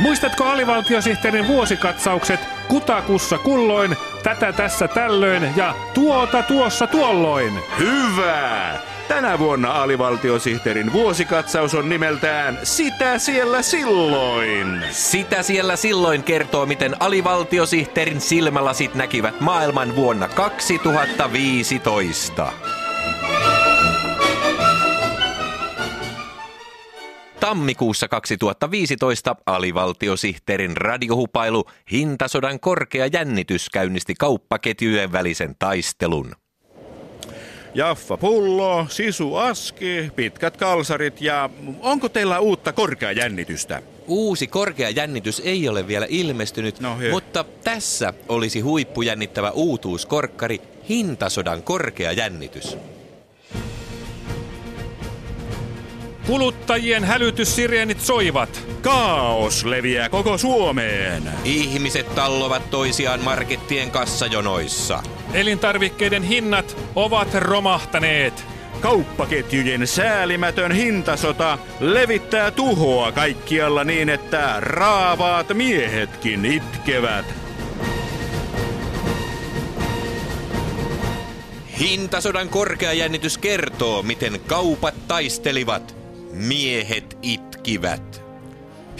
Muistatko alivaltiosihteerin vuosikatsaukset kutakussa kulloin, tätä tässä tällöin ja tuota tuossa tuolloin? Hyvä! Tänä vuonna alivaltiosihteerin vuosikatsaus on nimeltään Sitä siellä silloin. Sitä siellä silloin kertoo, miten alivaltiosihteerin silmälasit näkivät maailman vuonna 2015. Tammikuussa 2015 alivaltiosihteerin radiohupailu Hintasodan korkea jännitys käynnisti kauppaketjujen välisen taistelun. Jaffa pullo, sisu aski, pitkät kalsarit ja onko teillä uutta korkeajännitystä? Uusi korkea jännitys ei ole vielä ilmestynyt, No, mutta tässä olisi huippujännittävä uutuuskorkkari Hintasodan korkea Kuluttajien hälytyssireenit soivat. Kaos leviää koko Suomeen. Ihmiset tallovat toisiaan markettien kassajonoissa. Elintarvikkeiden hinnat ovat romahtaneet. Kauppaketjujen säälimätön hintasota levittää tuhoa kaikkialla niin, että raavaat miehetkin itkevät. Hintasodan korkea jännitys kertoo, miten kaupat taistelivat. Miehet itkivät.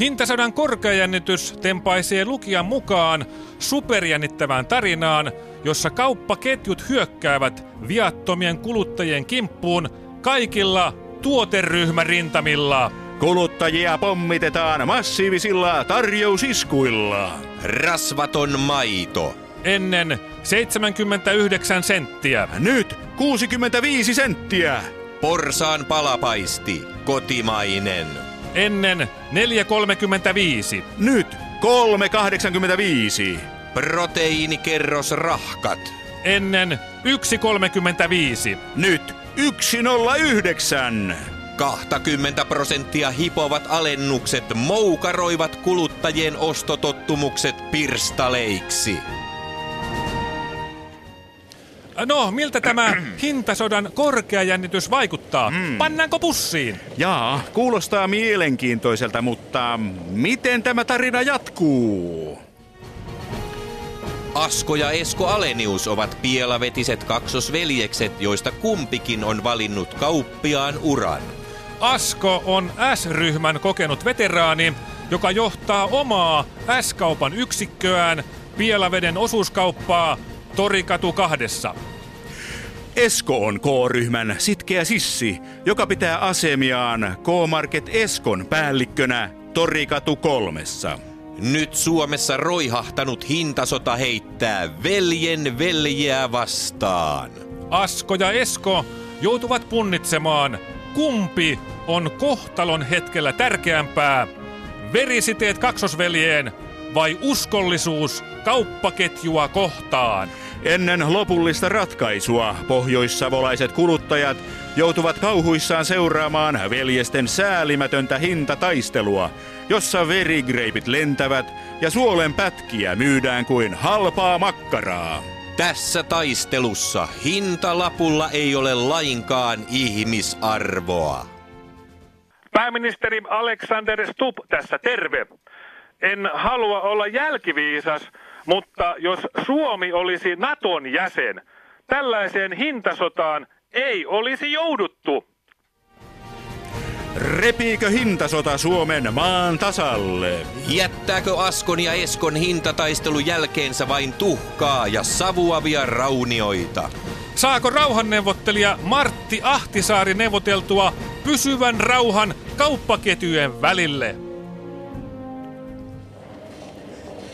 Hintasodan korkeajännitys tempaisee lukijan mukaan superjännittävään tarinaan, jossa kauppaketjut hyökkäävät viattomien kuluttajien kimppuun kaikilla tuoteryhmärintamilla. Kuluttajia pommitetaan massiivisilla tarjousiskuilla. Rasvaton maito. Ennen 79 senttiä. Nyt 65 senttiä. Porsaan palapaisti. Kotimainen. Ennen 4,35. Nyt 3,85. Proteiinikerrosrahkat. Ennen 1,35. Nyt 109. 20 prosenttia hipovat alennukset moukaroivat kuluttajien ostotottumukset pirstaleiksi. No, miltä tämä hintasodan korkeajännitys vaikuttaa? Pannaanko pussiin? Jaa, kuulostaa mielenkiintoiselta, mutta miten tämä tarina jatkuu? Asko ja Esko Alenius ovat pielavetiset kaksosveljekset, joista kumpikin on valinnut kauppiaan uran. Asko on S-ryhmän kokenut veteraani, joka johtaa omaa S-kaupan yksikköään Pielaveden osuuskauppaa Torikatu kahdessa. Esko on K-ryhmän sitkeä sissi, joka pitää asemiaan K-Market Eskon päällikkönä Torikatu kolmessa. Nyt Suomessa roihahtanut hintasota heittää veljen veljeä vastaan. Asko ja Esko joutuvat punnitsemaan, kumpi on kohtalon hetkellä tärkeämpää. Verisiteet kaksosveljeen vai uskollisuus kauppaketjua kohtaan? Ennen lopullista ratkaisua pohjoissavolaiset kuluttajat joutuvat kauhuissaan seuraamaan veljesten säälimätöntä hintataistelua, jossa verigreipit lentävät ja suolen pätkiä myydään kuin halpaa makkaraa. Tässä taistelussa hintalapulla ei ole lainkaan ihmisarvoa. Pääministeri Alexander Stubb tässä terve. En halua olla jälkiviisas, mutta jos Suomi olisi Naton jäsen, tällaiseen hintasotaan ei olisi jouduttu. Repiikö hintasota Suomen maan tasalle? Jättääkö Askon ja Eskon hintataistelun jälkeensä vain tuhkaa ja savuavia raunioita? Saako rauhanneuvottelija Martti Ahtisaari neuvoteltua pysyvän rauhan kauppaketjujen välille?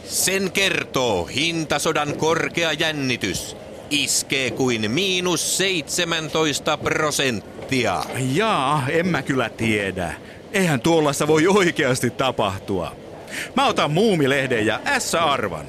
Sen kertoo hintasodan korkea jännitys. Iskee kuin miinus 17 prosenttia. Jaa, en mä kyllä tiedä. Eihän tuollaista voi oikeasti tapahtua. Mä otan muumilehden ja S-arvan.